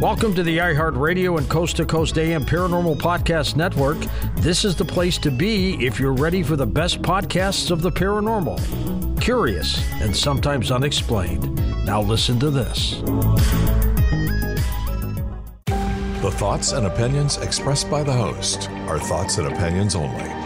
Welcome to the iHeartRadio and Coast to Coast AM Paranormal Podcast Network. This is the place to be if you're ready for the best podcasts of the paranormal. Curious and sometimes unexplained. Now listen to this. The thoughts and opinions expressed by the host are thoughts and opinions only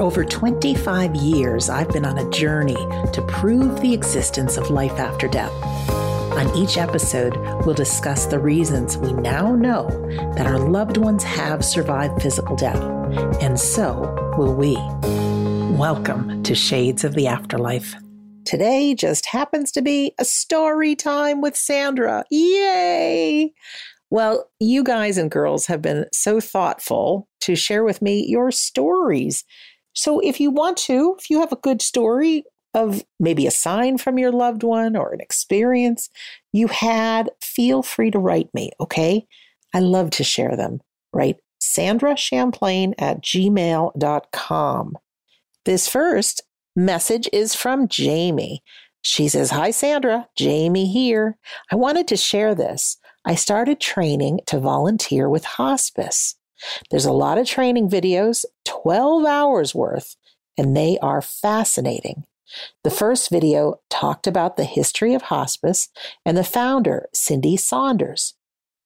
Over 25 years, I've been on a journey to prove the existence of life after death. On each episode, we'll discuss the reasons we now know that our loved ones have survived physical death, and so will we. Welcome to Shades of the Afterlife. Today just happens to be a story time with Sandra. Yay! Well, you guys and girls have been so thoughtful to share with me your stories. So if you want to, if you have a good story of maybe a sign from your loved one or an experience you had, feel free to write me, okay? I love to share them. Write Sandra Champlain at gmail.com. This first message is from Jamie. She says, Hi, Sandra, Jamie here. I wanted to share this. I started training to volunteer with hospice. There's a lot of training videos, 12 hours worth, and they are fascinating. The first video talked about the history of hospice and the founder, Cindy Saunders.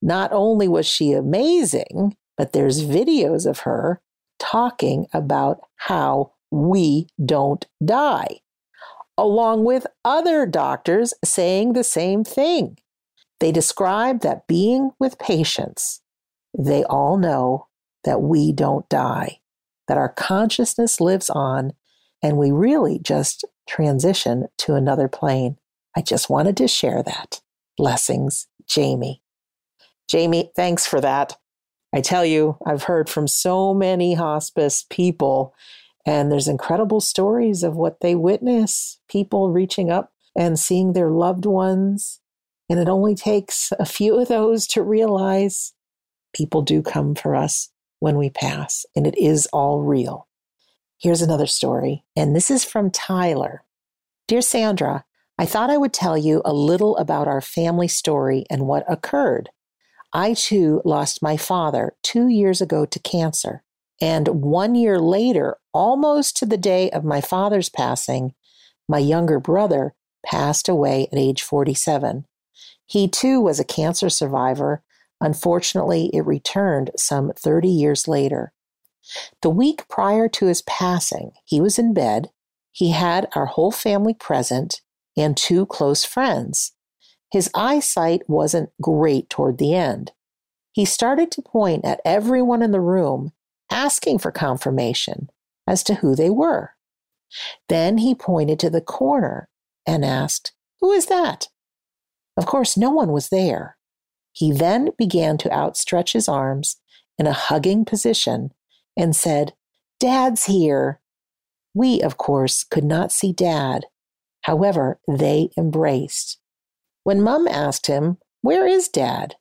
Not only was she amazing, but there's videos of her talking about how we don't die, along with other doctors saying the same thing. They describe that being with patients, they all know that we don't die, that our consciousness lives on, and we really just transition to another plane. I just wanted to share that. Blessings, Jamie. Jamie, thanks for that. I tell you, I've heard from so many hospice people, and there's incredible stories of what they witness people reaching up and seeing their loved ones and it only takes a few of those to realize people do come for us when we pass, and it is all real. Here's another story, and this is from Tyler. Dear Sandra, I thought I would tell you a little about our family story and what occurred. I too lost my father two years ago to cancer. And one year later, almost to the day of my father's passing, my younger brother passed away at age 47. He too was a cancer survivor. Unfortunately, it returned some 30 years later. The week prior to his passing, he was in bed. He had our whole family present and two close friends. His eyesight wasn't great toward the end. He started to point at everyone in the room, asking for confirmation as to who they were. Then he pointed to the corner and asked, Who is that? Of course, no one was there. He then began to outstretch his arms in a hugging position and said, Dad's here. We, of course, could not see Dad. However, they embraced. When Mum asked him, Where is Dad?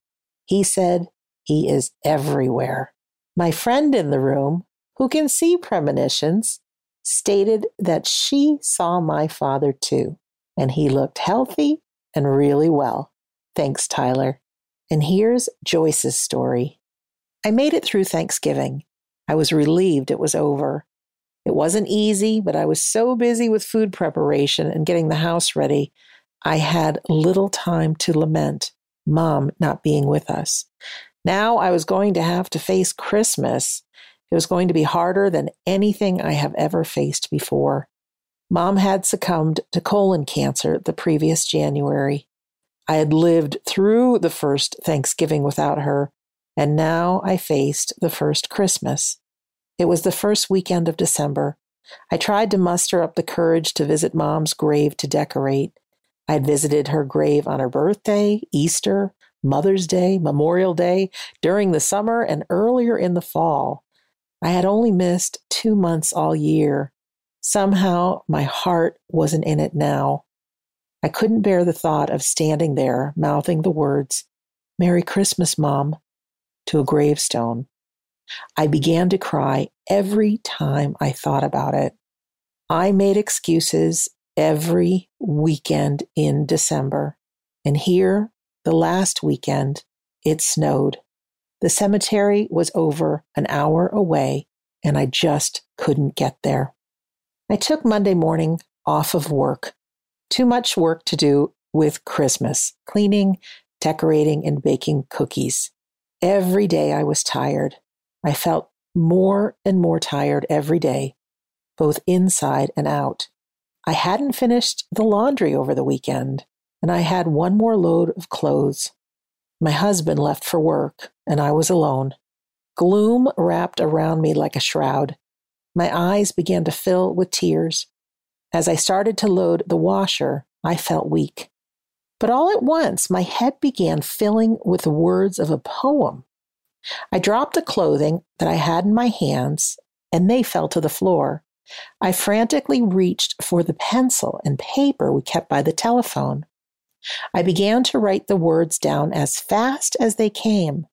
He said, He is everywhere. My friend in the room, who can see premonitions, stated that she saw my father too, and he looked healthy and really well. Thanks, Tyler. And here's Joyce's story. I made it through Thanksgiving. I was relieved it was over. It wasn't easy, but I was so busy with food preparation and getting the house ready, I had little time to lament mom not being with us. Now I was going to have to face Christmas. It was going to be harder than anything I have ever faced before. Mom had succumbed to colon cancer the previous January. I had lived through the first Thanksgiving without her, and now I faced the first Christmas. It was the first weekend of December. I tried to muster up the courage to visit Mom's grave to decorate. I had visited her grave on her birthday, Easter, Mother's Day, Memorial Day, during the summer, and earlier in the fall. I had only missed two months all year. Somehow my heart wasn't in it now. I couldn't bear the thought of standing there mouthing the words, Merry Christmas, Mom, to a gravestone. I began to cry every time I thought about it. I made excuses every weekend in December. And here, the last weekend, it snowed. The cemetery was over an hour away, and I just couldn't get there. I took Monday morning off of work. Too much work to do with Christmas cleaning, decorating, and baking cookies. Every day I was tired. I felt more and more tired every day, both inside and out. I hadn't finished the laundry over the weekend, and I had one more load of clothes. My husband left for work, and I was alone. Gloom wrapped around me like a shroud. My eyes began to fill with tears. As I started to load the washer, I felt weak. But all at once, my head began filling with the words of a poem. I dropped the clothing that I had in my hands, and they fell to the floor. I frantically reached for the pencil and paper we kept by the telephone. I began to write the words down as fast as they came.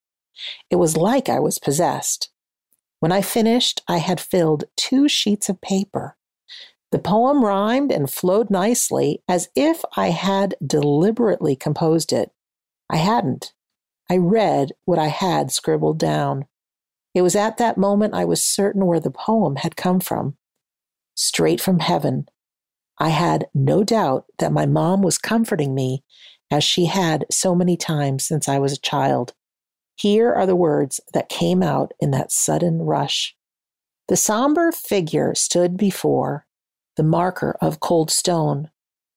It was like I was possessed. When I finished, I had filled two sheets of paper. The poem rhymed and flowed nicely as if I had deliberately composed it. I hadn't. I read what I had scribbled down. It was at that moment I was certain where the poem had come from. Straight from heaven. I had no doubt that my mom was comforting me as she had so many times since I was a child. Here are the words that came out in that sudden rush. The somber figure stood before the marker of cold stone.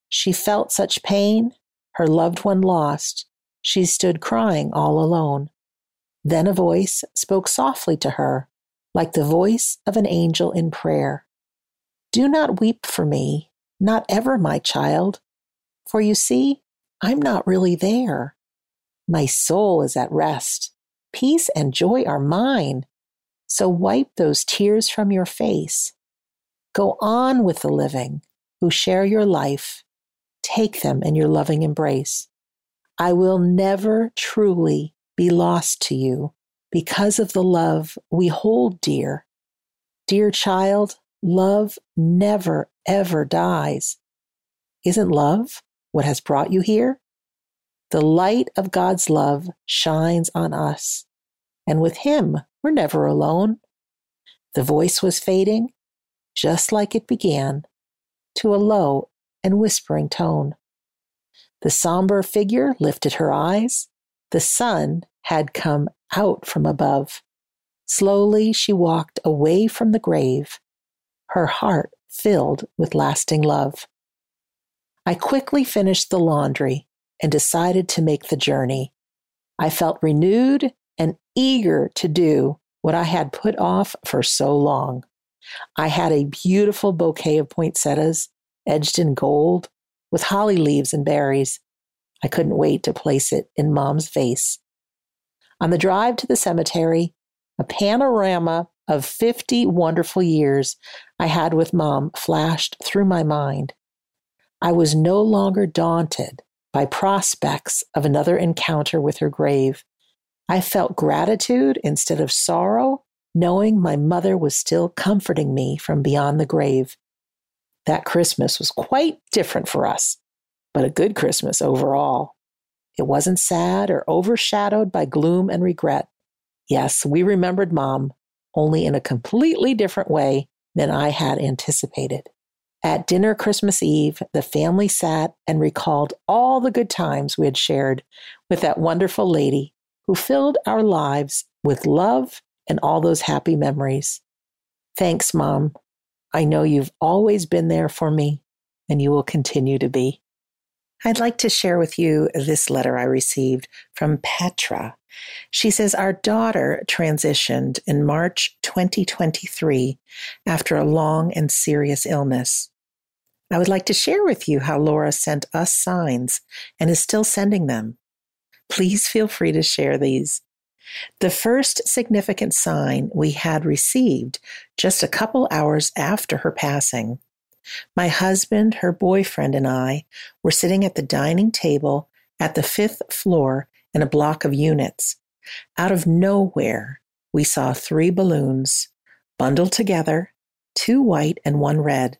She felt such pain, her loved one lost. She stood crying all alone. Then a voice spoke softly to her, like the voice of an angel in prayer. Do not weep for me, not ever, my child, for you see, I'm not really there. My soul is at rest. Peace and joy are mine. So wipe those tears from your face. Go on with the living who share your life. Take them in your loving embrace. I will never truly be lost to you because of the love we hold dear. Dear child, love never, ever dies. Isn't love what has brought you here? The light of God's love shines on us, and with Him, we're never alone. The voice was fading, just like it began, to a low and whispering tone. The somber figure lifted her eyes. The sun had come out from above. Slowly she walked away from the grave, her heart filled with lasting love. I quickly finished the laundry and decided to make the journey. I felt renewed and eager to do what I had put off for so long. I had a beautiful bouquet of poinsettias edged in gold with holly leaves and berries. I couldn't wait to place it in mom's vase. On the drive to the cemetery, a panorama of 50 wonderful years I had with mom flashed through my mind. I was no longer daunted by prospects of another encounter with her grave. I felt gratitude instead of sorrow, knowing my mother was still comforting me from beyond the grave. That Christmas was quite different for us, but a good Christmas overall. It wasn't sad or overshadowed by gloom and regret. Yes, we remembered mom, only in a completely different way than I had anticipated. At dinner Christmas Eve, the family sat and recalled all the good times we had shared with that wonderful lady who filled our lives with love and all those happy memories. Thanks, Mom. I know you've always been there for me, and you will continue to be. I'd like to share with you this letter I received from Petra. She says, Our daughter transitioned in March 2023 after a long and serious illness. I would like to share with you how Laura sent us signs and is still sending them. Please feel free to share these. The first significant sign we had received just a couple hours after her passing. My husband, her boyfriend, and I were sitting at the dining table at the fifth floor in a block of units. Out of nowhere, we saw three balloons bundled together, two white and one red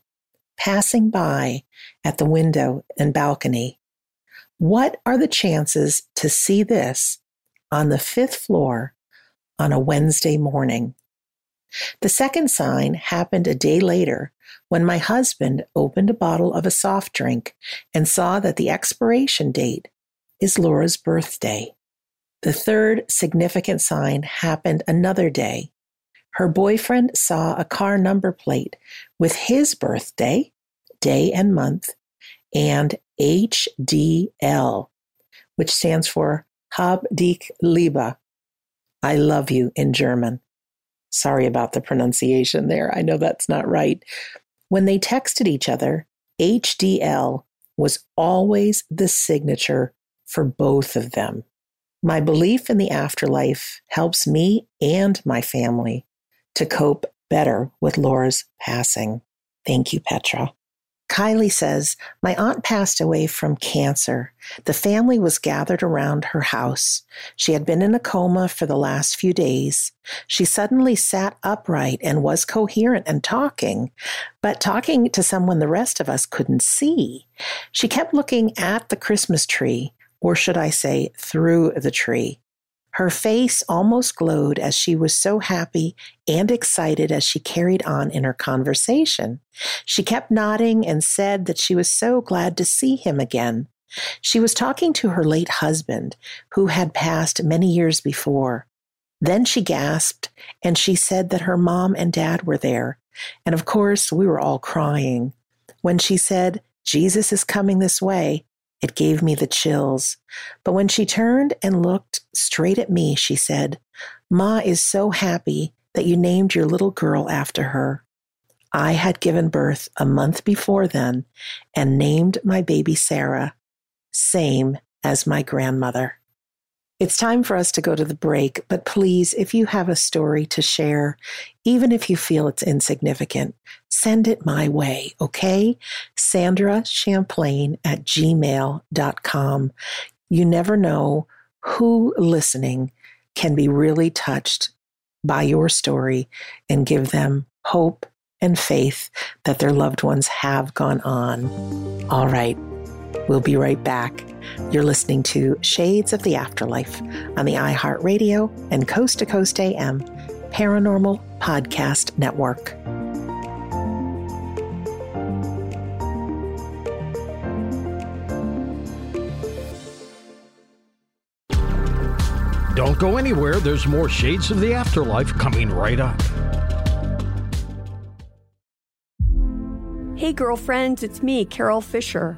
passing by at the window and balcony. What are the chances to see this on the fifth floor on a Wednesday morning? The second sign happened a day later when my husband opened a bottle of a soft drink and saw that the expiration date is Laura's birthday. The third significant sign happened another day her boyfriend saw a car number plate with his birthday, day and month, and HDL, which stands for Hab dich Liebe. I love you in German. Sorry about the pronunciation there. I know that's not right. When they texted each other, HDL was always the signature for both of them. My belief in the afterlife helps me and my family to cope better with Laura's passing. Thank you, Petra. Kylie says, My aunt passed away from cancer. The family was gathered around her house. She had been in a coma for the last few days. She suddenly sat upright and was coherent and talking, but talking to someone the rest of us couldn't see. She kept looking at the Christmas tree, or should I say, through the tree. Her face almost glowed as she was so happy and excited as she carried on in her conversation. She kept nodding and said that she was so glad to see him again. She was talking to her late husband, who had passed many years before. Then she gasped and she said that her mom and dad were there. And of course, we were all crying. When she said, Jesus is coming this way, it gave me the chills. But when she turned and looked straight at me, she said, Ma is so happy that you named your little girl after her. I had given birth a month before then and named my baby Sarah, same as my grandmother. It's time for us to go to the break, but please, if you have a story to share, even if you feel it's insignificant, send it my way, okay? Sandra Champlain at gmail.com. You never know who listening can be really touched by your story and give them hope and faith that their loved ones have gone on. All right, we'll be right back. You're listening to Shades of the Afterlife on the iHeartRadio and Coast to Coast AM Paranormal Podcast Network. Don't go anywhere. There's more Shades of the Afterlife coming right up. Hey, girlfriends, it's me, Carol Fisher.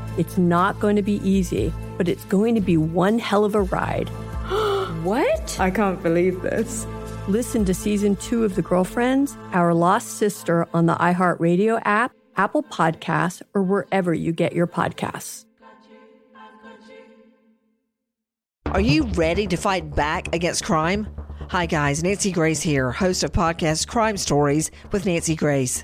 it's not going to be easy, but it's going to be one hell of a ride. what? I can't believe this. Listen to season two of The Girlfriends, Our Lost Sister on the iHeartRadio app, Apple Podcasts, or wherever you get your podcasts. Are you ready to fight back against crime? Hi, guys. Nancy Grace here, host of podcast Crime Stories with Nancy Grace.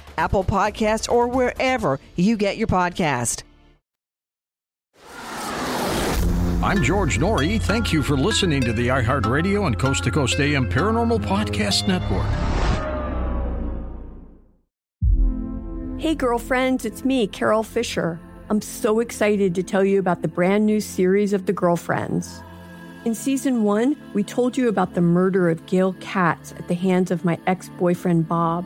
Apple Podcasts, or wherever you get your podcast. I'm George Noory. Thank you for listening to the iHeartRadio and Coast to Coast AM Paranormal Podcast Network. Hey, girlfriends, it's me, Carol Fisher. I'm so excited to tell you about the brand new series of The Girlfriends. In season one, we told you about the murder of Gail Katz at the hands of my ex boyfriend Bob.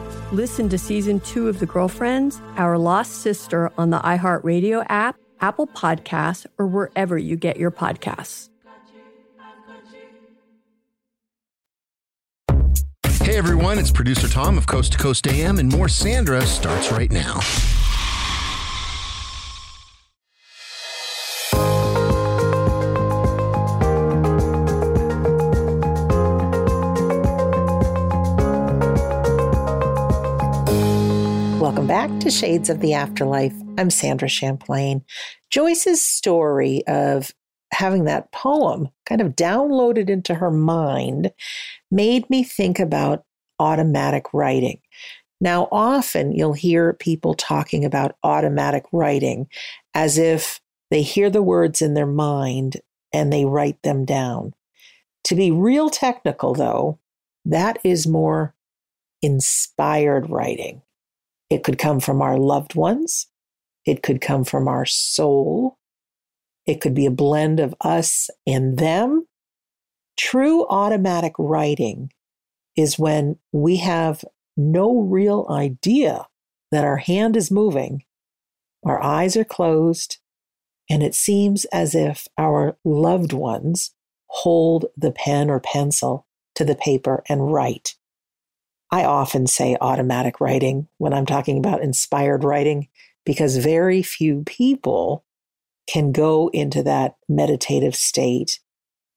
Listen to season two of The Girlfriends, Our Lost Sister on the iHeartRadio app, Apple Podcasts, or wherever you get your podcasts. Hey everyone, it's producer Tom of Coast to Coast AM, and more Sandra starts right now. Back to Shades of the Afterlife. I'm Sandra Champlain. Joyce's story of having that poem kind of downloaded into her mind made me think about automatic writing. Now, often you'll hear people talking about automatic writing as if they hear the words in their mind and they write them down. To be real technical, though, that is more inspired writing. It could come from our loved ones. It could come from our soul. It could be a blend of us and them. True automatic writing is when we have no real idea that our hand is moving, our eyes are closed, and it seems as if our loved ones hold the pen or pencil to the paper and write. I often say automatic writing when I'm talking about inspired writing because very few people can go into that meditative state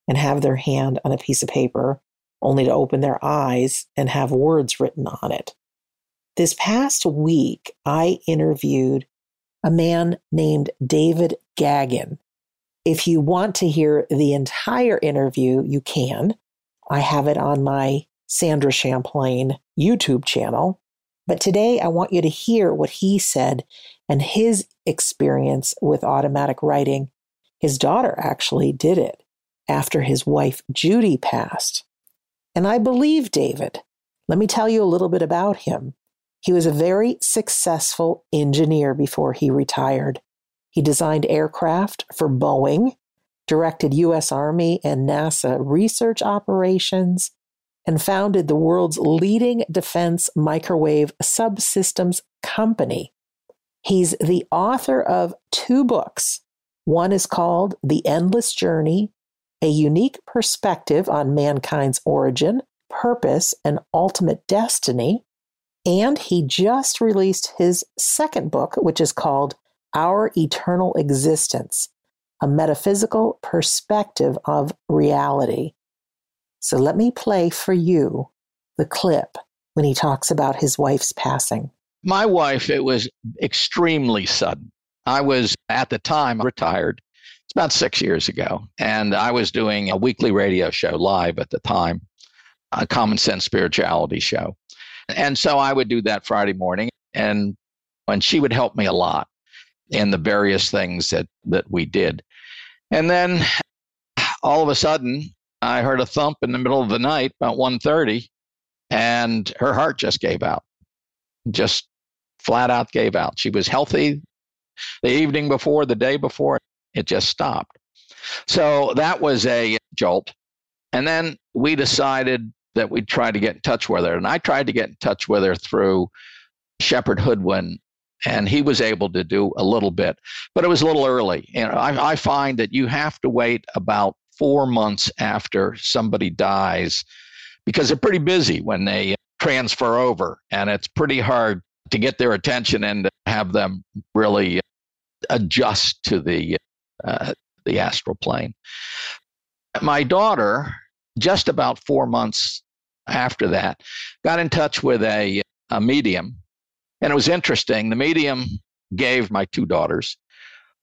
and have their hand on a piece of paper only to open their eyes and have words written on it. This past week, I interviewed a man named David Gaggin. If you want to hear the entire interview, you can. I have it on my Sandra Champlain YouTube channel. But today I want you to hear what he said and his experience with automatic writing. His daughter actually did it after his wife Judy passed. And I believe David. Let me tell you a little bit about him. He was a very successful engineer before he retired. He designed aircraft for Boeing, directed U.S. Army and NASA research operations, and founded the world's leading defense microwave subsystems company. He's the author of two books. One is called The Endless Journey A Unique Perspective on Mankind's Origin, Purpose, and Ultimate Destiny. And he just released his second book, which is called Our Eternal Existence A Metaphysical Perspective of Reality. So let me play for you the clip when he talks about his wife's passing. My wife, it was extremely sudden. I was at the time retired. It's about six years ago. And I was doing a weekly radio show live at the time, a common sense spirituality show. And so I would do that Friday morning. And and she would help me a lot in the various things that that we did. And then all of a sudden, I heard a thump in the middle of the night about 1:30 and her heart just gave out. Just flat out gave out. She was healthy the evening before, the day before, it just stopped. So that was a jolt. And then we decided that we'd try to get in touch with her. And I tried to get in touch with her through Shepherd Hoodwin, and he was able to do a little bit, but it was a little early. Know, I, I find that you have to wait about four months after somebody dies because they're pretty busy when they transfer over, and it's pretty hard to get their attention and have them really adjust to the uh, the astral plane. My daughter, just about four months after that, got in touch with a, a medium. And it was interesting. The medium gave my two daughters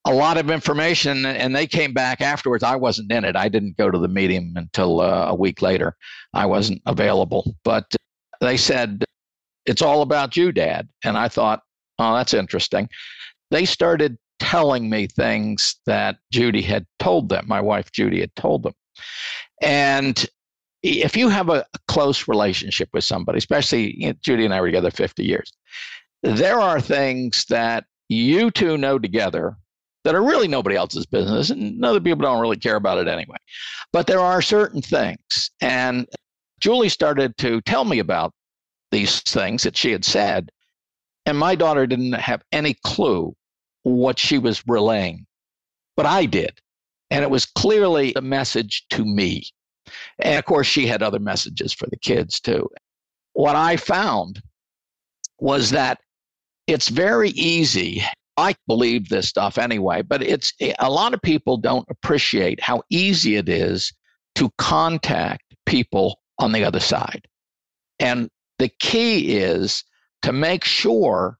a lot of information, and they came back afterwards. I wasn't in it. I didn't go to the meeting until uh, a week later. I wasn't available. But they said, It's all about you, Dad. And I thought, Oh, that's interesting. They started telling me things that Judy had told them, my wife Judy had told them. And if you have a close relationship with somebody, especially you know, Judy and I were together 50 years, there are things that you two know together that are really nobody else's business, and other people don't really care about it anyway. But there are certain things. And Julie started to tell me about these things that she had said. And my daughter didn't have any clue what she was relaying, but I did. And it was clearly a message to me. And of course, she had other messages for the kids too. What I found was that it's very easy. I believe this stuff anyway, but it's a lot of people don't appreciate how easy it is to contact people on the other side. And the key is to make sure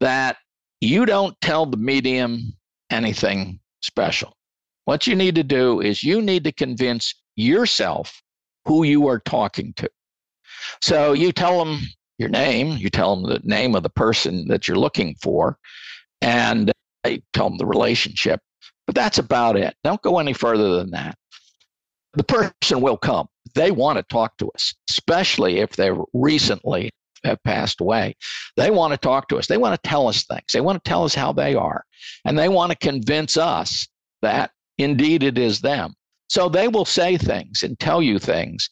that you don't tell the medium anything special. What you need to do is you need to convince yourself who you are talking to. So you tell them your name, you tell them the name of the person that you're looking for, and you tell them the relationship. But that's about it. Don't go any further than that. The person will come. They want to talk to us, especially if they're recently have passed away. They want to talk to us. They want to tell us things. They want to tell us how they are. And they want to convince us that indeed it is them. So they will say things and tell you things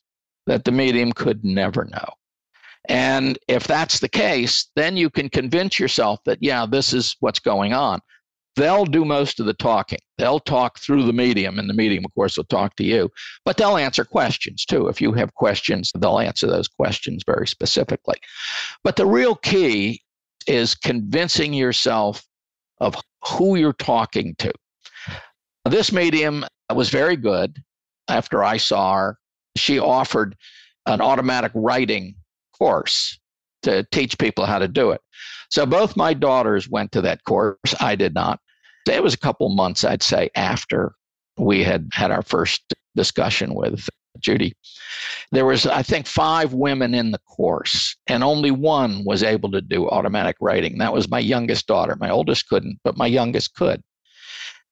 that the medium could never know. And if that's the case, then you can convince yourself that, yeah, this is what's going on. they'll do most of the talking. They'll talk through the medium, and the medium, of course, will talk to you, but they'll answer questions too. If you have questions, they'll answer those questions very specifically. But the real key is convincing yourself of who you're talking to. This medium was very good. After I saw her, she offered an automatic writing course to teach people how to do it. So both my daughters went to that course. I did not. It was a couple months, I'd say, after we had had our first discussion with Judy. There was, I think, five women in the course, and only one was able to do automatic writing. That was my youngest daughter. My oldest couldn't, but my youngest could.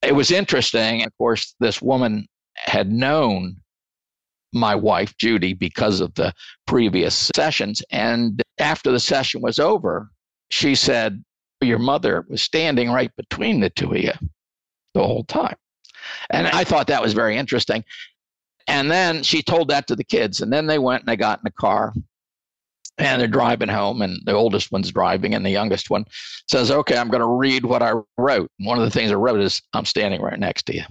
It was interesting. Of course, this woman had known my wife, Judy, because of the previous sessions. And after the session was over, she said, Your mother was standing right between the two of you the whole time. And I thought that was very interesting. And then she told that to the kids. And then they went and they got in the car and they're driving home. And the oldest one's driving, and the youngest one says, Okay, I'm going to read what I wrote. And one of the things I wrote is, I'm standing right next to you.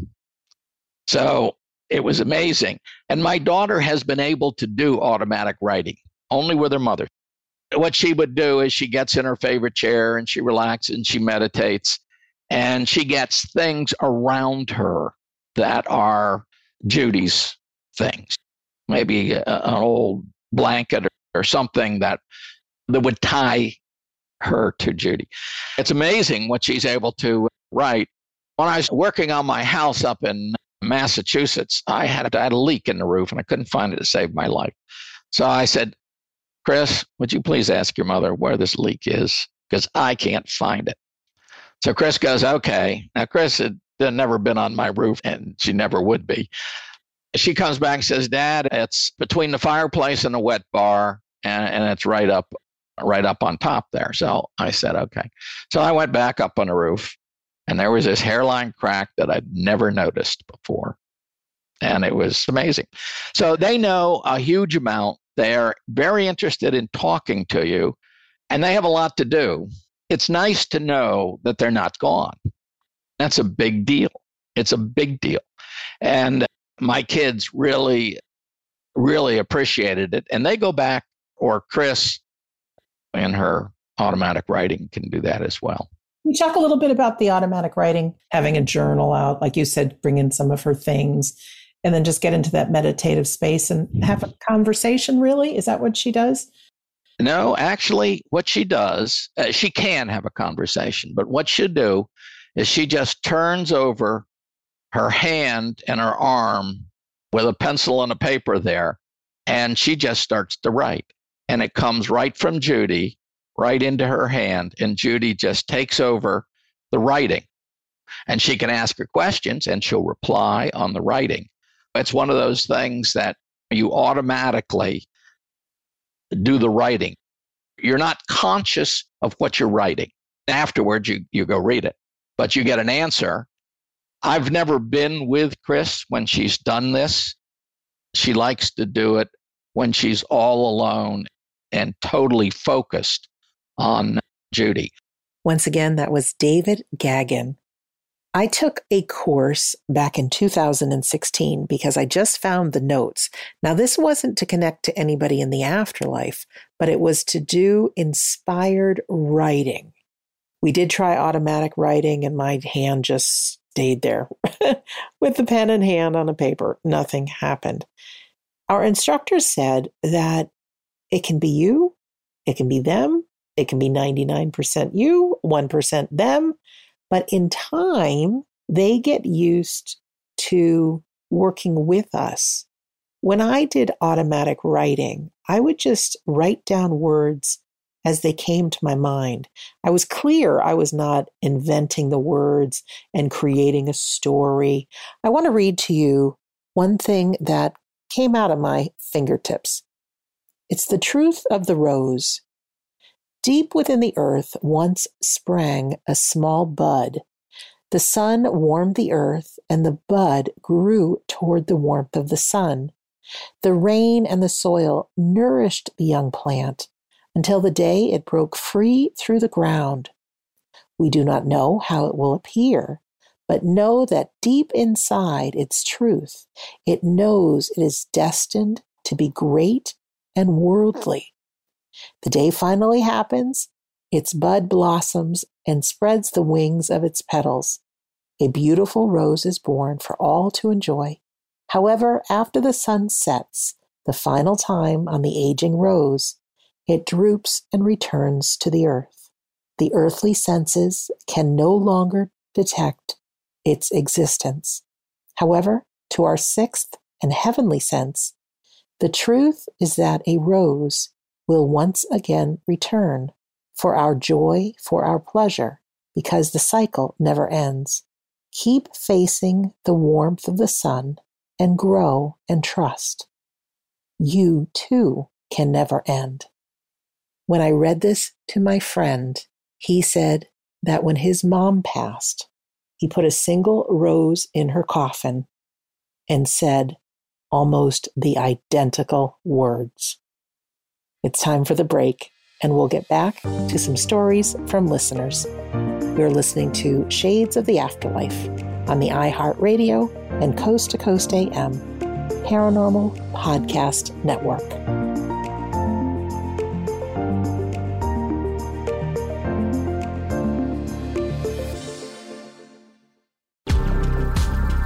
So it was amazing. And my daughter has been able to do automatic writing only with her mother. What she would do is she gets in her favorite chair and she relaxes and she meditates and she gets things around her that are Judy's things. Maybe a, an old blanket or, or something that that would tie her to Judy. It's amazing what she's able to write. When I was working on my house up in Massachusetts, I had, I had a leak in the roof and I couldn't find it to save my life. So I said, Chris, would you please ask your mother where this leak is? Because I can't find it. So Chris goes, okay. Now, Chris had never been on my roof and she never would be. She comes back and says, Dad, it's between the fireplace and the wet bar, and, and it's right up right up on top there. So I said, okay. So I went back up on the roof and there was this hairline crack that I'd never noticed before. And it was amazing. So they know a huge amount. They're very interested in talking to you, and they have a lot to do. It's nice to know that they're not gone. That's a big deal. It's a big deal. And my kids really, really appreciated it. And they go back, or Chris in her automatic writing can do that as well. We talk a little bit about the automatic writing, having a journal out, like you said, bring in some of her things, and then just get into that meditative space and have a conversation. Really, is that what she does? No, actually, what she does, uh, she can have a conversation, but what she do is she just turns over her hand and her arm with a pencil and a paper there, and she just starts to write. And it comes right from Judy right into her hand, and Judy just takes over the writing. And she can ask her questions and she'll reply on the writing. It's one of those things that you automatically do the writing. You're not conscious of what you're writing. Afterwards, you, you go read it, but you get an answer. I've never been with Chris when she's done this. She likes to do it when she's all alone and totally focused on Judy. Once again, that was David Gaggin. I took a course back in 2016 because I just found the notes. Now, this wasn't to connect to anybody in the afterlife, but it was to do inspired writing. We did try automatic writing, and my hand just stayed there with the pen in hand on a paper. Nothing happened. Our instructor said that it can be you, it can be them, it can be 99% you, 1% them. But in time, they get used to working with us. When I did automatic writing, I would just write down words as they came to my mind. I was clear I was not inventing the words and creating a story. I want to read to you one thing that came out of my fingertips. It's the truth of the rose. Deep within the earth once sprang a small bud. The sun warmed the earth, and the bud grew toward the warmth of the sun. The rain and the soil nourished the young plant until the day it broke free through the ground. We do not know how it will appear, but know that deep inside its truth, it knows it is destined to be great and worldly. The day finally happens, its bud blossoms and spreads the wings of its petals. A beautiful rose is born for all to enjoy. However, after the sun sets, the final time on the aging rose, it droops and returns to the earth. The earthly senses can no longer detect its existence. However, to our sixth and heavenly sense, the truth is that a rose will once again return for our joy, for our pleasure, because the cycle never ends. Keep facing the warmth of the sun and grow and trust. You too can never end. When I read this to my friend, he said that when his mom passed, he put a single rose in her coffin and said almost the identical words. It's time for the break, and we'll get back to some stories from listeners. You're listening to Shades of the Afterlife on the iHeartRadio and Coast to Coast AM Paranormal Podcast Network.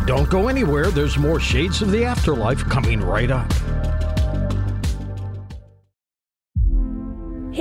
Don't go anywhere. There's more Shades of the Afterlife coming right up.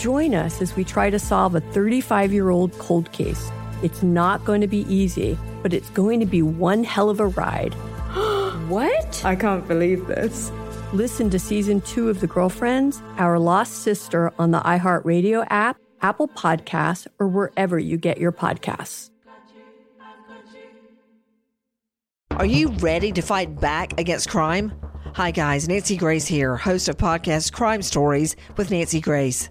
Join us as we try to solve a 35 year old cold case. It's not going to be easy, but it's going to be one hell of a ride. what? I can't believe this. Listen to season two of The Girlfriends, Our Lost Sister on the iHeartRadio app, Apple Podcasts, or wherever you get your podcasts. Are you ready to fight back against crime? Hi, guys. Nancy Grace here, host of podcast Crime Stories with Nancy Grace.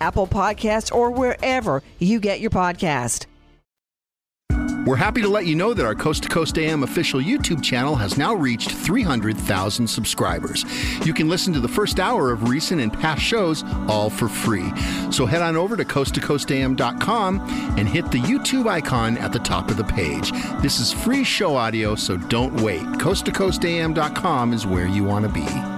Apple Podcasts, or wherever you get your podcast. We're happy to let you know that our Coast to Coast AM official YouTube channel has now reached 300,000 subscribers. You can listen to the first hour of recent and past shows all for free. So head on over to coasttocoastam.com and hit the YouTube icon at the top of the page. This is free show audio, so don't wait. Coasttocoastam.com is where you want to be.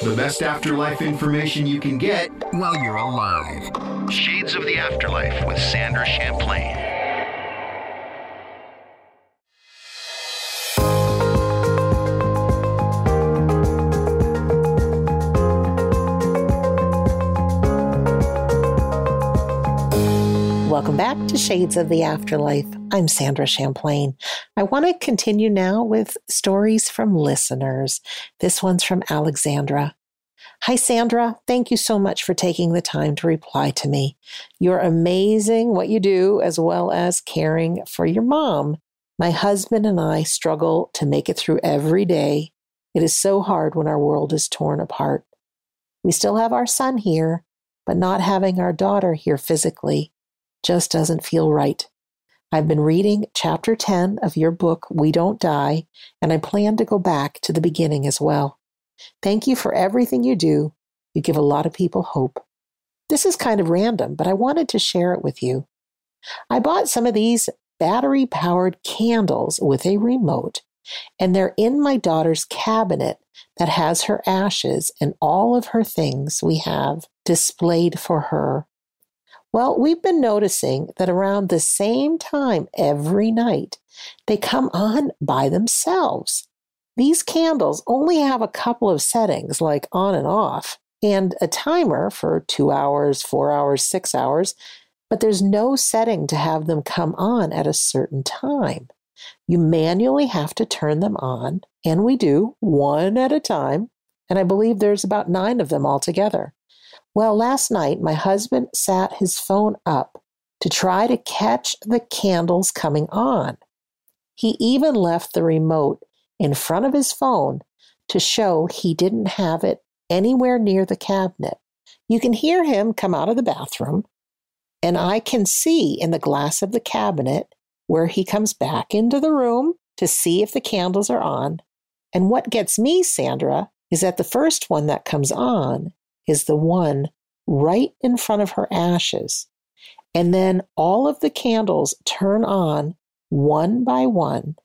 The best afterlife information you can get while you're alive. Shades of the Afterlife with Sandra Champlain. Welcome back to Shades of the Afterlife. I'm Sandra Champlain. I want to continue now with stories from listeners. This one's from Alexandra. Hi, Sandra. Thank you so much for taking the time to reply to me. You're amazing what you do, as well as caring for your mom. My husband and I struggle to make it through every day. It is so hard when our world is torn apart. We still have our son here, but not having our daughter here physically just doesn't feel right. I've been reading chapter 10 of your book, We Don't Die, and I plan to go back to the beginning as well. Thank you for everything you do. You give a lot of people hope. This is kind of random, but I wanted to share it with you. I bought some of these battery powered candles with a remote, and they're in my daughter's cabinet that has her ashes and all of her things we have displayed for her well, we've been noticing that around the same time every night, they come on by themselves. These candles only have a couple of settings, like on and off, and a timer for two hours, four hours, six hours, but there's no setting to have them come on at a certain time. You manually have to turn them on, and we do one at a time. And I believe there's about nine of them altogether. Well, last night my husband sat his phone up to try to catch the candles coming on. He even left the remote in front of his phone to show he didn't have it anywhere near the cabinet. You can hear him come out of the bathroom, and I can see in the glass of the cabinet where he comes back into the room to see if the candles are on. And what gets me, Sandra, is that the first one that comes on is the one right in front of her ashes. And then all of the candles turn on one by one.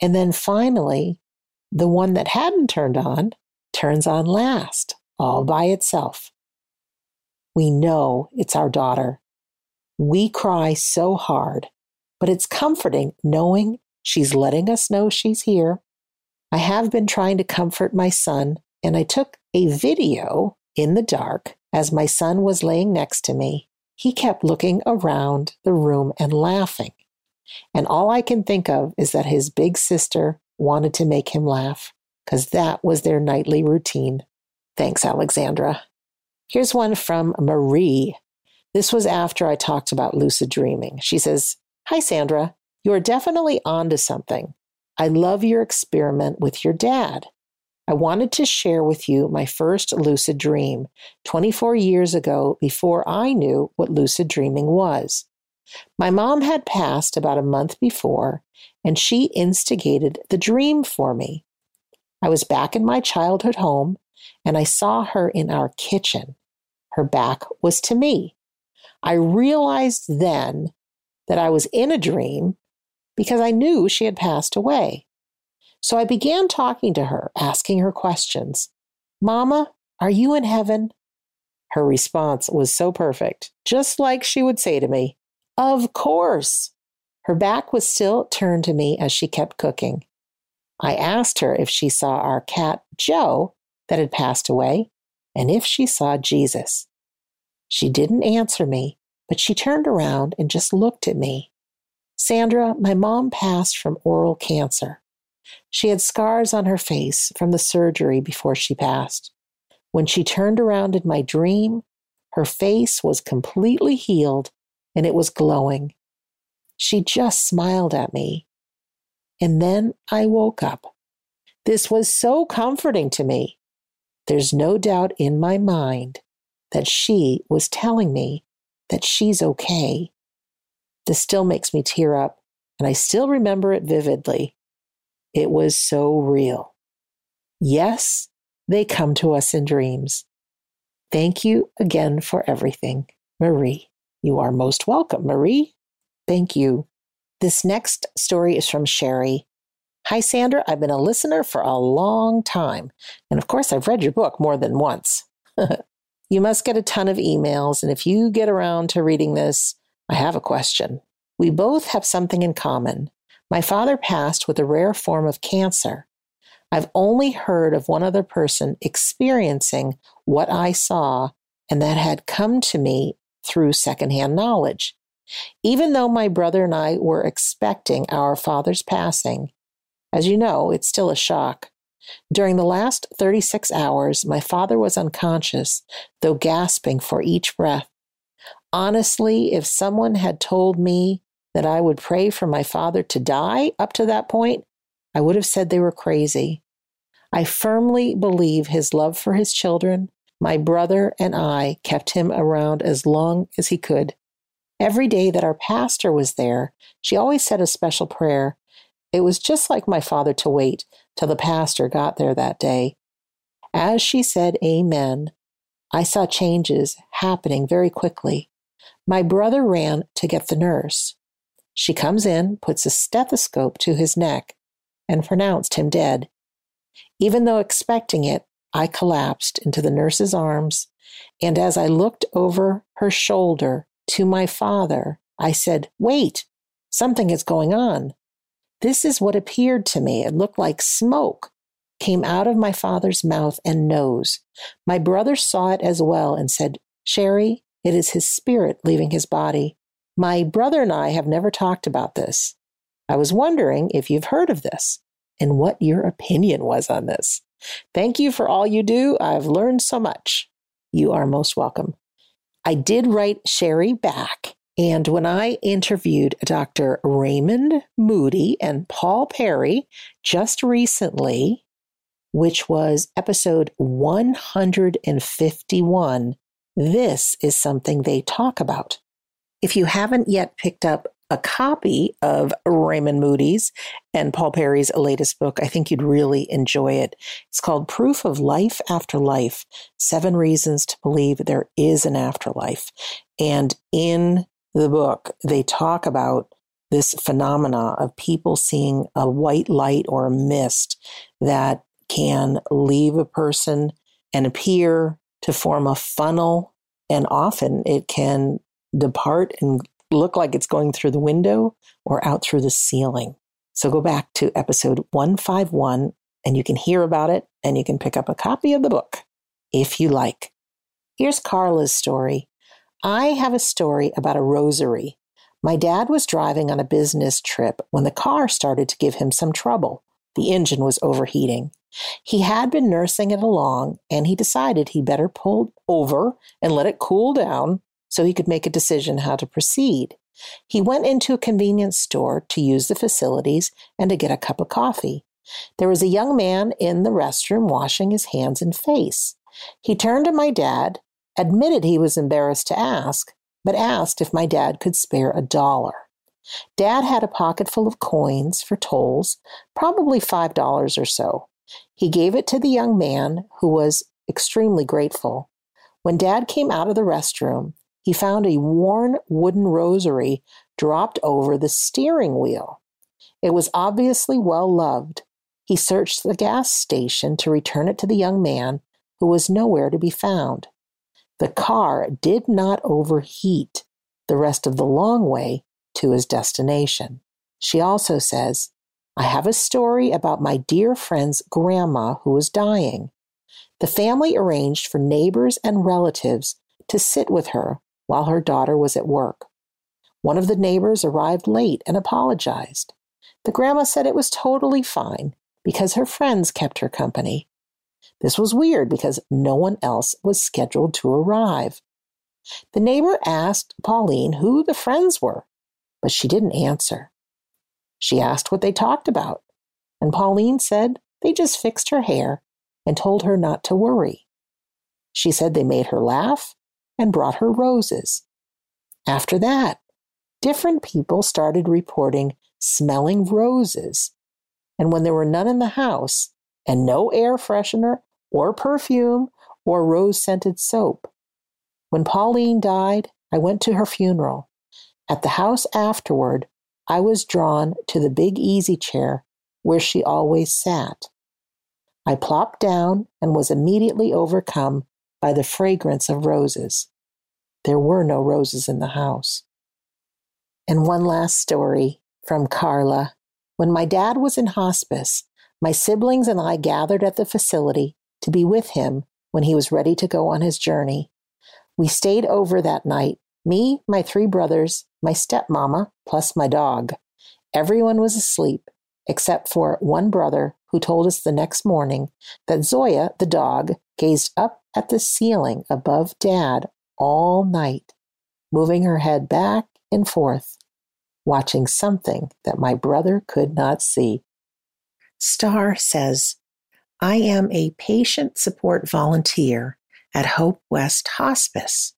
And then finally, the one that hadn't turned on turns on last, all by itself. We know it's our daughter. We cry so hard, but it's comforting knowing she's letting us know she's here. I have been trying to comfort my son, and I took a video in the dark as my son was laying next to me. He kept looking around the room and laughing. And all I can think of is that his big sister wanted to make him laugh because that was their nightly routine. Thanks, Alexandra. Here's one from Marie. This was after I talked about lucid dreaming. She says, Hi, Sandra. You are definitely onto something. I love your experiment with your dad. I wanted to share with you my first lucid dream 24 years ago before I knew what lucid dreaming was. My mom had passed about a month before, and she instigated the dream for me. I was back in my childhood home, and I saw her in our kitchen. Her back was to me. I realized then that I was in a dream because I knew she had passed away. So I began talking to her, asking her questions. Mama, are you in heaven? Her response was so perfect, just like she would say to me, Of course. Her back was still turned to me as she kept cooking. I asked her if she saw our cat, Joe, that had passed away, and if she saw Jesus. She didn't answer me, but she turned around and just looked at me. Sandra, my mom passed from oral cancer. She had scars on her face from the surgery before she passed. When she turned around in my dream, her face was completely healed and it was glowing. She just smiled at me. And then I woke up. This was so comforting to me. There's no doubt in my mind that she was telling me that she's okay. This still makes me tear up, and I still remember it vividly. It was so real. Yes, they come to us in dreams. Thank you again for everything, Marie. You are most welcome, Marie. Thank you. This next story is from Sherry. Hi, Sandra. I've been a listener for a long time. And of course, I've read your book more than once. you must get a ton of emails. And if you get around to reading this, I have a question. We both have something in common. My father passed with a rare form of cancer. I've only heard of one other person experiencing what I saw, and that had come to me through secondhand knowledge. Even though my brother and I were expecting our father's passing, as you know, it's still a shock. During the last 36 hours, my father was unconscious, though gasping for each breath. Honestly, if someone had told me that I would pray for my father to die up to that point, I would have said they were crazy. I firmly believe his love for his children, my brother, and I kept him around as long as he could. Every day that our pastor was there, she always said a special prayer. It was just like my father to wait till the pastor got there that day. As she said Amen, I saw changes happening very quickly. My brother ran to get the nurse. She comes in, puts a stethoscope to his neck, and pronounced him dead. Even though expecting it, I collapsed into the nurse's arms, and as I looked over her shoulder, to my father, I said, Wait, something is going on. This is what appeared to me. It looked like smoke came out of my father's mouth and nose. My brother saw it as well and said, Sherry, it is his spirit leaving his body. My brother and I have never talked about this. I was wondering if you've heard of this and what your opinion was on this. Thank you for all you do. I've learned so much. You are most welcome. I did write Sherry back. And when I interviewed Dr. Raymond Moody and Paul Perry just recently, which was episode 151, this is something they talk about. If you haven't yet picked up a copy of Raymond Moody's and Paul Perry's latest book. I think you'd really enjoy it. It's called Proof of Life After Life Seven Reasons to Believe There Is an Afterlife. And in the book, they talk about this phenomena of people seeing a white light or a mist that can leave a person and appear to form a funnel. And often it can depart and look like it's going through the window or out through the ceiling. So go back to episode 151 and you can hear about it and you can pick up a copy of the book if you like. Here's Carla's story. I have a story about a rosary. My dad was driving on a business trip when the car started to give him some trouble. The engine was overheating. He had been nursing it along and he decided he'd better pull over and let it cool down so he could make a decision how to proceed. He went into a convenience store to use the facilities and to get a cup of coffee. There was a young man in the restroom washing his hands and face. He turned to my dad, admitted he was embarrassed to ask, but asked if my dad could spare a dollar. Dad had a pocket full of coins for tolls, probably $5 or so. He gave it to the young man, who was extremely grateful. When Dad came out of the restroom, he found a worn wooden rosary dropped over the steering wheel. It was obviously well loved. He searched the gas station to return it to the young man, who was nowhere to be found. The car did not overheat the rest of the long way to his destination. She also says, I have a story about my dear friend's grandma who was dying. The family arranged for neighbors and relatives to sit with her while her daughter was at work. One of the neighbors arrived late and apologized. The grandma said it was totally fine because her friends kept her company. This was weird because no one else was scheduled to arrive. The neighbor asked Pauline who the friends were, but she didn't answer. She asked what they talked about, and Pauline said they just fixed her hair and told her not to worry. She said they made her laugh and brought her roses. After that, different people started reporting smelling roses. And when there were none in the house, and no air freshener or perfume or rose scented soap, when Pauline died, I went to her funeral. At the house afterward, I was drawn to the big easy chair where she always sat. I plopped down and was immediately overcome by the fragrance of roses. There were no roses in the house. And one last story from Carla. When my dad was in hospice, my siblings and I gathered at the facility to be with him when he was ready to go on his journey. We stayed over that night me, my three brothers, my stepmama, plus my dog. Everyone was asleep except for one brother who told us the next morning that Zoya, the dog, gazed up at the ceiling above Dad all night, moving her head back and forth, watching something that my brother could not see. Star says, I am a patient support volunteer at Hope West Hospice.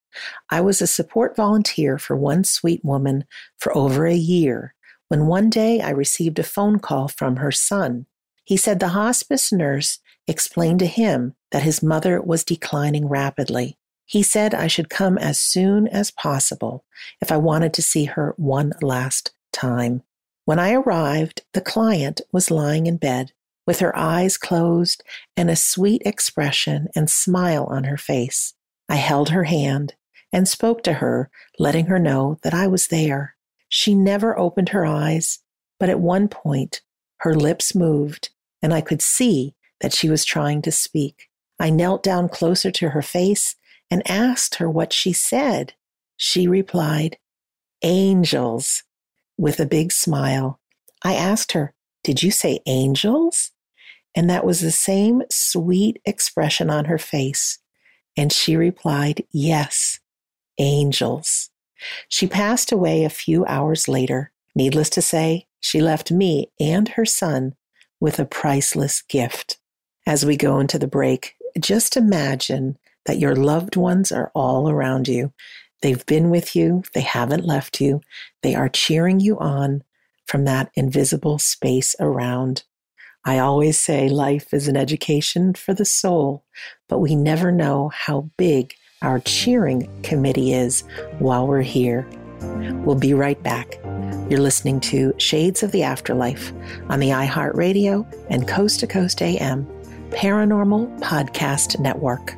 I was a support volunteer for one sweet woman for over a year when one day I received a phone call from her son. He said the hospice nurse explained to him that his mother was declining rapidly. He said I should come as soon as possible if I wanted to see her one last time. When I arrived, the client was lying in bed with her eyes closed and a sweet expression and smile on her face. I held her hand and spoke to her, letting her know that I was there. She never opened her eyes, but at one point her lips moved, and I could see that she was trying to speak. I knelt down closer to her face and asked her what she said. She replied, Angels, with a big smile. I asked her, Did you say angels? And that was the same sweet expression on her face. And she replied, Yes, angels. She passed away a few hours later. Needless to say, she left me and her son with a priceless gift. As we go into the break, just imagine that your loved ones are all around you. They've been with you, they haven't left you, they are cheering you on from that invisible space around. I always say life is an education for the soul, but we never know how big our cheering committee is while we're here. We'll be right back. You're listening to Shades of the Afterlife on the iHeartRadio and Coast to Coast AM Paranormal Podcast Network.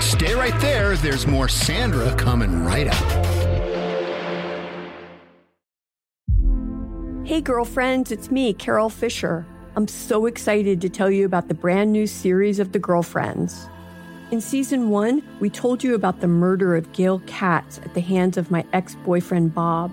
Stay right there. There's more Sandra coming right up. Hey, girlfriends, it's me, Carol Fisher. I'm so excited to tell you about the brand new series of The Girlfriends. In season one, we told you about the murder of Gail Katz at the hands of my ex boyfriend Bob.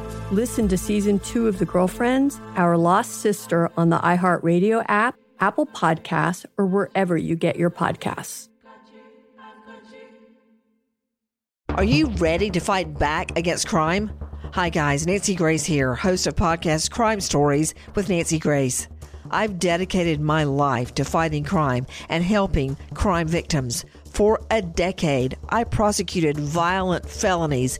Listen to season two of The Girlfriends, Our Lost Sister on the iHeartRadio app, Apple Podcasts, or wherever you get your podcasts. Are you ready to fight back against crime? Hi, guys. Nancy Grace here, host of podcast Crime Stories with Nancy Grace. I've dedicated my life to fighting crime and helping crime victims. For a decade, I prosecuted violent felonies,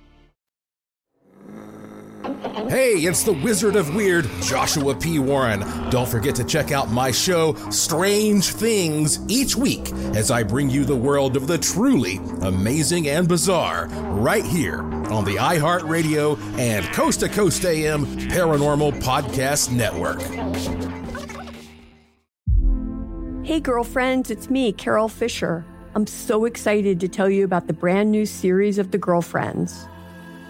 Hey, it's the Wizard of Weird, Joshua P. Warren. Don't forget to check out my show, Strange Things, each week as I bring you the world of the truly amazing and bizarre right here on the iHeartRadio and Coast to Coast AM Paranormal Podcast Network. Hey, girlfriends, it's me, Carol Fisher. I'm so excited to tell you about the brand new series of The Girlfriends.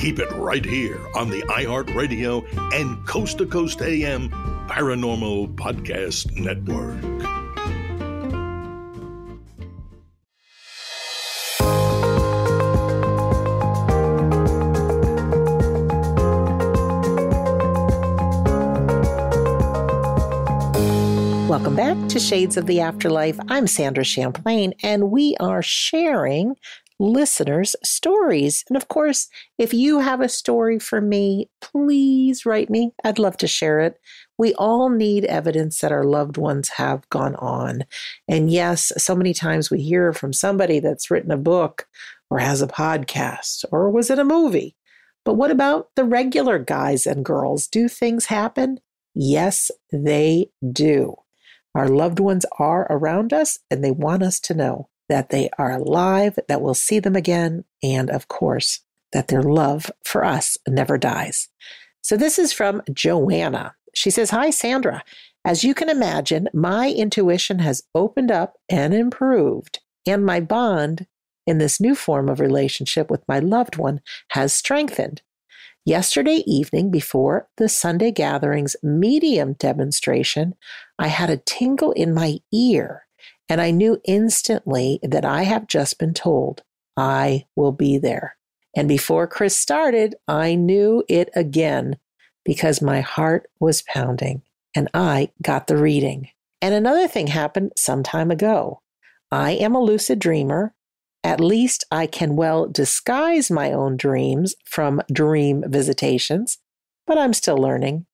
Keep it right here on the iHeartRadio and Coast to Coast AM Paranormal Podcast Network. Welcome back to Shades of the Afterlife. I'm Sandra Champlain, and we are sharing listeners' stories. And of course, if you have a story for me, please write me. I'd love to share it. We all need evidence that our loved ones have gone on. And yes, so many times we hear from somebody that's written a book or has a podcast or was in a movie. But what about the regular guys and girls? Do things happen? Yes, they do. Our loved ones are around us and they want us to know that they are alive, that we'll see them again, and of course, that their love for us never dies. So this is from Joanna. She says, Hi, Sandra. As you can imagine, my intuition has opened up and improved, and my bond in this new form of relationship with my loved one has strengthened. Yesterday evening, before the Sunday Gatherings medium demonstration, I had a tingle in my ear and I knew instantly that I have just been told I will be there. And before Chris started, I knew it again because my heart was pounding and I got the reading. And another thing happened some time ago. I am a lucid dreamer. At least I can well disguise my own dreams from dream visitations, but I'm still learning.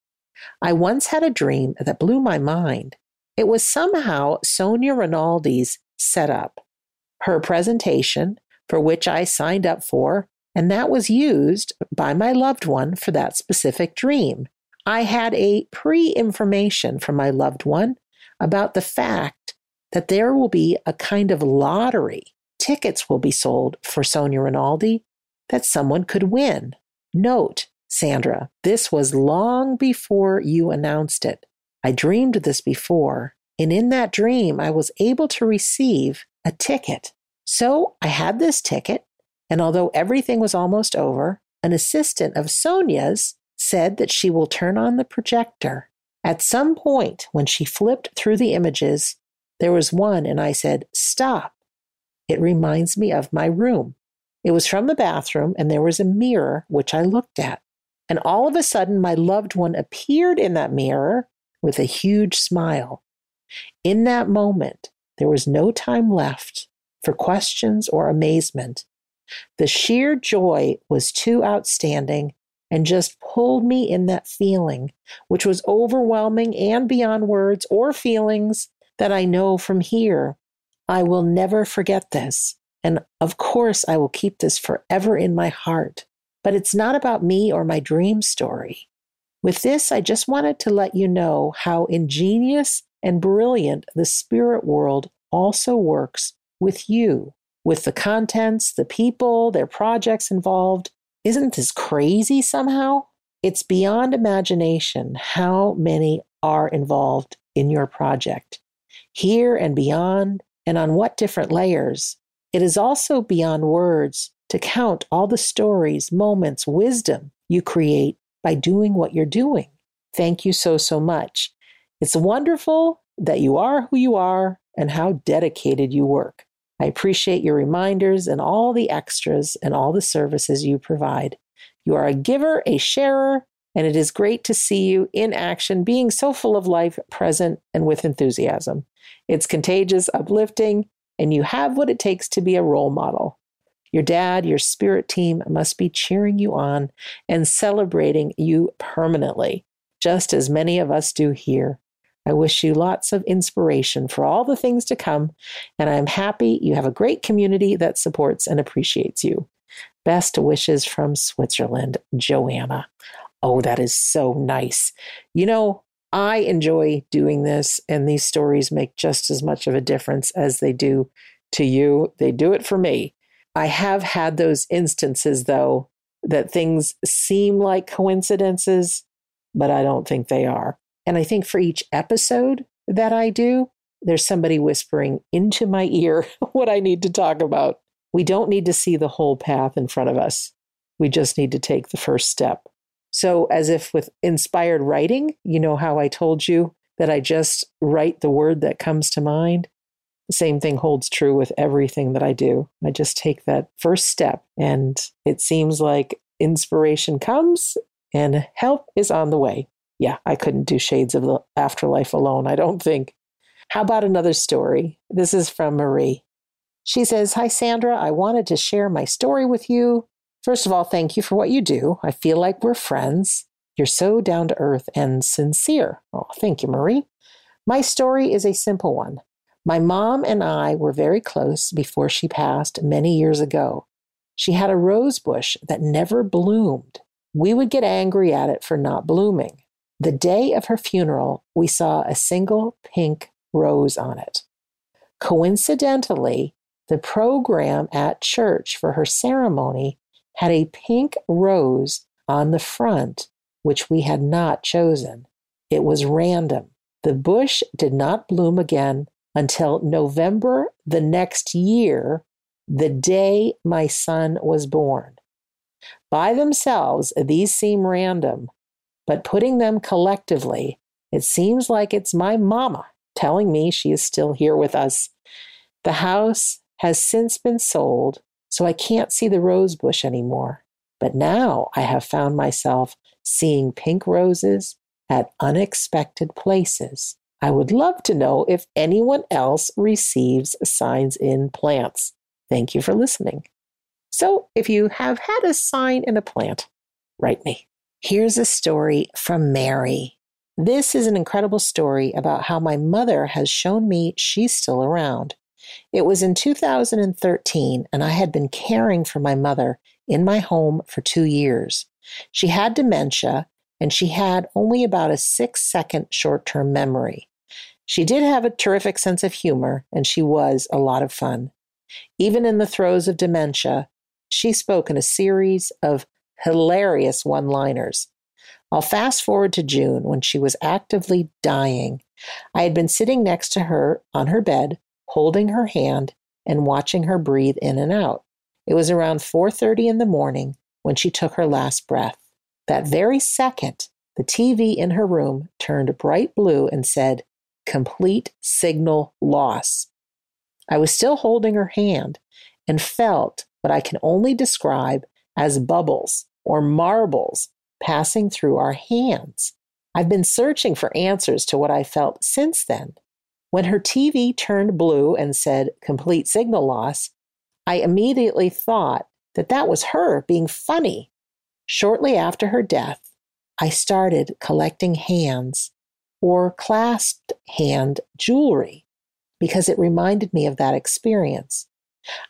I once had a dream that blew my mind. It was somehow Sonia Rinaldi's setup, her presentation, for which I signed up for, and that was used by my loved one for that specific dream. I had a pre information from my loved one. about the fact that there will be a kind of lottery. Tickets will be sold for Sonia Rinaldi that someone could win. Note, Sandra, this was long before you announced it. I dreamed this before, and in that dream, I was able to receive a ticket. So I had this ticket, and although everything was almost over, an assistant of Sonia's said that she will turn on the projector. At some point, when she flipped through the images, there was one, and I said, Stop. It reminds me of my room. It was from the bathroom, and there was a mirror which I looked at. And all of a sudden, my loved one appeared in that mirror with a huge smile. In that moment, there was no time left for questions or amazement. The sheer joy was too outstanding and just pulled me in that feeling, which was overwhelming and beyond words or feelings that I know from here. I will never forget this. And of course, I will keep this forever in my heart. But it's not about me or my dream story. With this, I just wanted to let you know how ingenious and brilliant the spirit world also works with you, with the contents, the people, their projects involved. Isn't this crazy somehow? It's beyond imagination how many are involved in your project, here and beyond, and on what different layers. It is also beyond words to count all the stories, moments, wisdom you create by doing what you're doing. Thank you so, so much. It's wonderful that you are who you are and how dedicated you work. I appreciate your reminders and all the extras and all the services you provide. You are a giver, a sharer, and it is great to see you in action, being so full of life, present, and with enthusiasm. It's contagious, uplifting, and you have what it takes to be a role model. Your dad, your spirit team must be cheering you on and celebrating you permanently, just as many of us do here. I wish you lots of inspiration for all the things to come, and I'm happy you have a great community that supports and appreciates you. Best wishes from Switzerland, Joanna. Oh, that is so nice. You know, I enjoy doing this, and these stories make just as much of a difference as they do to you. They do it for me. I have had those instances, though, that things seem like coincidences, but I don't think they are. And I think for each episode that I do, there's somebody whispering into my ear what I need to talk about. We don't need to see the whole path in front of us. We just need to take the first step. So, as if with inspired writing, you know how I told you that I just write the word that comes to mind? The same thing holds true with everything that I do. I just take that first step, and it seems like inspiration comes and help is on the way yeah, I couldn't do Shades of the Afterlife alone, I don't think. How about another story? This is from Marie. She says, Hi, Sandra. I wanted to share my story with you. First of all, thank you for what you do. I feel like we're friends. You're so down to earth and sincere. Oh, thank you, Marie. My story is a simple one. My mom and I were very close before she passed many years ago. She had a rose bush that never bloomed. We would get angry at it for not blooming. The day of her funeral, we saw a single pink rose on it. Coincidentally, the program at church for her ceremony had a pink rose on the front, which we had not chosen. It was random. The bush did not bloom again until November the next year, the day my son was born. By themselves, these seem random, but putting them collectively, it seems like it's my mama telling me she is still here with us. The house has since been sold, so I can't see the rose bush anymore. But now I have found myself seeing pink roses at unexpected places. I would love to know if anyone else receives signs in plants. Thank you for listening. So, if you have had a sign in a plant, write me. Here's a story from Mary. This is an incredible story about how my mother has shown me she's still around. It was in 2013, and I had been caring for my mother in my home for two years. She had dementia, and she had only about a six second short term memory. She did have a terrific sense of humor, and she was a lot of fun. Even in the throes of dementia, she spoke in a series of hilarious one liners. I'll fast forward to June when she was actively dying. I had been sitting next to her on her bed, holding her hand and watching her breathe in and out. It was around 4:30 in the morning when she took her last breath. That very second, the TV in her room turned bright blue and said, "Complete signal loss." I was still holding her hand and felt what I can only describe as bubbles or marbles passing through our hands. I've been searching for answers to what I felt since then. When her TV turned blue and said complete signal loss, I immediately thought that that was her being funny. Shortly after her death, I started collecting hands or clasped hand jewelry because it reminded me of that experience.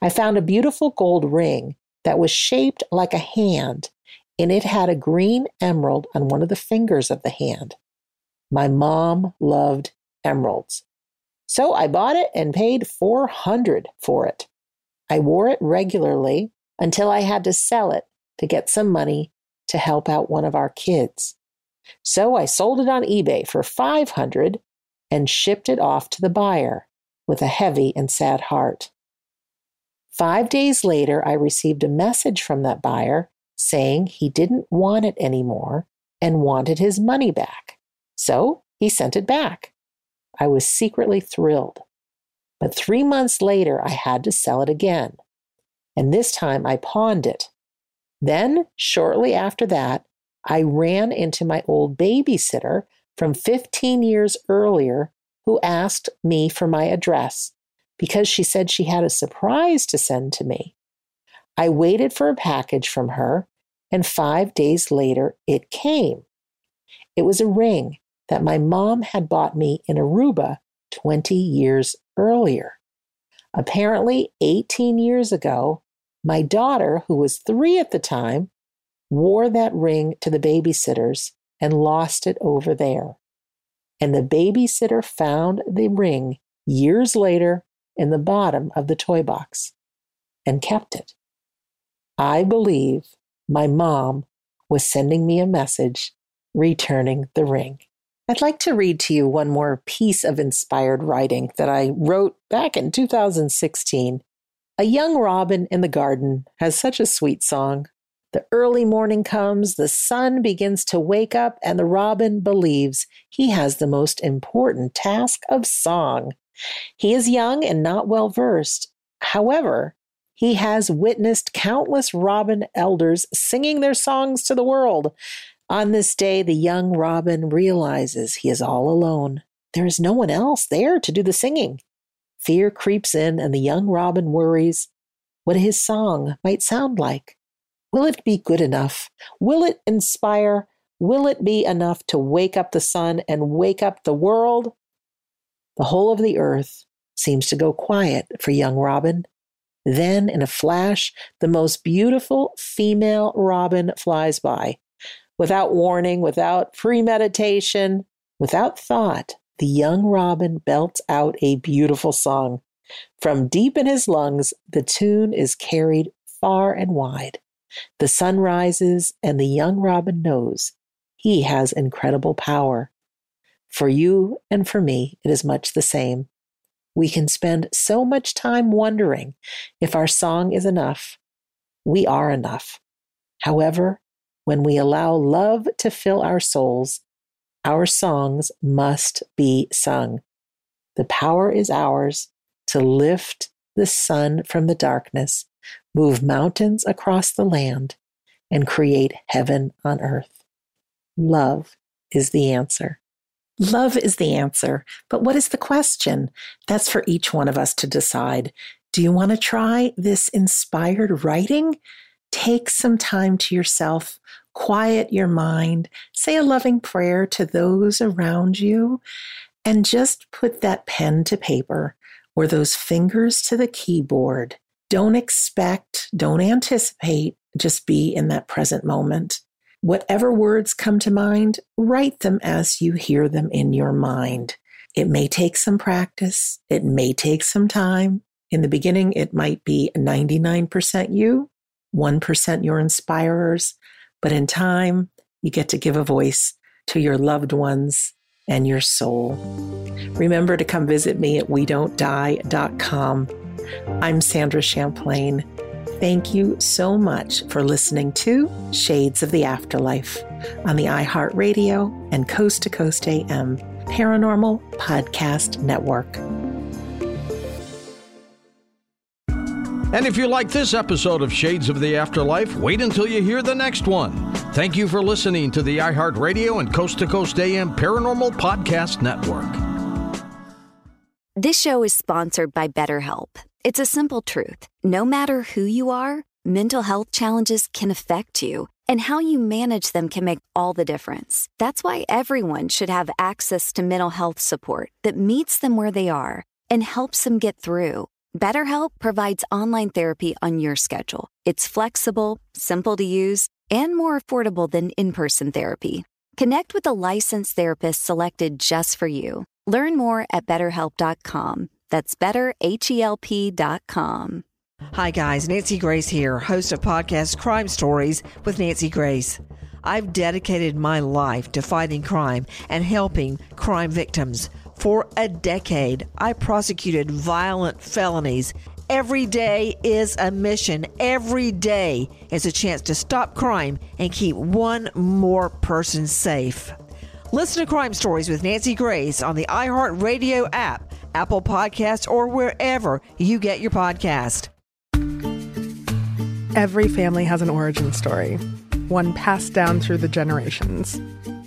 I found a beautiful gold ring that was shaped like a hand and it had a green emerald on one of the fingers of the hand. My mom loved emeralds. So I bought it and paid 400 for it. I wore it regularly until I had to sell it to get some money to help out one of our kids. So I sold it on eBay for 500 and shipped it off to the buyer with a heavy and sad heart. Five days later, I received a message from that buyer saying he didn't want it anymore and wanted his money back. So he sent it back. I was secretly thrilled. But three months later, I had to sell it again. And this time I pawned it. Then, shortly after that, I ran into my old babysitter from 15 years earlier who asked me for my address because she said she had a surprise to send to me. I waited for a package from her, and five days later it came. It was a ring that my mom had bought me in Aruba 20 years earlier. Apparently, 18 years ago, my daughter, who was three at the time, wore that ring to the babysitters and lost it over there. And the babysitter found the ring years later in the bottom of the toy box and kept it. I believe my mom was sending me a message returning the ring. I'd like to read to you one more piece of inspired writing that I wrote back in 2016. A young robin in the garden has such a sweet song. The early morning comes, the sun begins to wake up, and the robin believes he has the most important task of song. He is young and not well versed. However, he has witnessed countless robin elders singing their songs to the world. On this day, the young robin realizes he is all alone. There is no one else there to do the singing. Fear creeps in, and the young robin worries what his song might sound like. Will it be good enough? Will it inspire? Will it be enough to wake up the sun and wake up the world? The whole of the earth seems to go quiet for young Robin. Then, in a flash, the most beautiful female robin flies by. Without warning, without premeditation, without thought, the young robin belts out a beautiful song. From deep in his lungs, the tune is carried far and wide. The sun rises, and the young robin knows he has incredible power. For you and for me, it is much the same. We can spend so much time wondering if our song is enough. We are enough. However, when we allow love to fill our souls, our songs must be sung. The power is ours to lift the sun from the darkness, move mountains across the land, and create heaven on earth. Love is the answer. Love is the answer. But what is the question? That's for each one of us to decide. Do you want to try this inspired writing? Take some time to yourself, quiet your mind, say a loving prayer to those around you, and just put that pen to paper or those fingers to the keyboard. Don't expect, don't anticipate, just be in that present moment. Whatever words come to mind, write them as you hear them in your mind. It may take some practice. It may take some time. In the beginning, it might be 99% you, 1% your inspirers. But in time, you get to give a voice to your loved ones and your soul. Remember to come visit me at we don't die.com. I'm Sandra Champlain. Thank you so much for listening to Shades of the Afterlife on the iHeartRadio and Coast to Coast AM Paranormal Podcast Network. And if you like this episode of Shades of the Afterlife, wait until you hear the next one. Thank you for listening to the iHeartRadio and Coast to Coast AM Paranormal Podcast Network. This show is sponsored by BetterHelp. It's a simple truth. No matter who you are, mental health challenges can affect you, and how you manage them can make all the difference. That's why everyone should have access to mental health support that meets them where they are and helps them get through. BetterHelp provides online therapy on your schedule. It's flexible, simple to use, and more affordable than in person therapy. Connect with a licensed therapist selected just for you. Learn more at betterhelp.com. That's betterhelp.com. Hi, guys. Nancy Grace here, host of podcast Crime Stories with Nancy Grace. I've dedicated my life to fighting crime and helping crime victims. For a decade, I prosecuted violent felonies. Every day is a mission. Every day is a chance to stop crime and keep one more person safe. Listen to Crime Stories with Nancy Grace on the iHeartRadio app, Apple Podcasts, or wherever you get your podcast. Every family has an origin story, one passed down through the generations.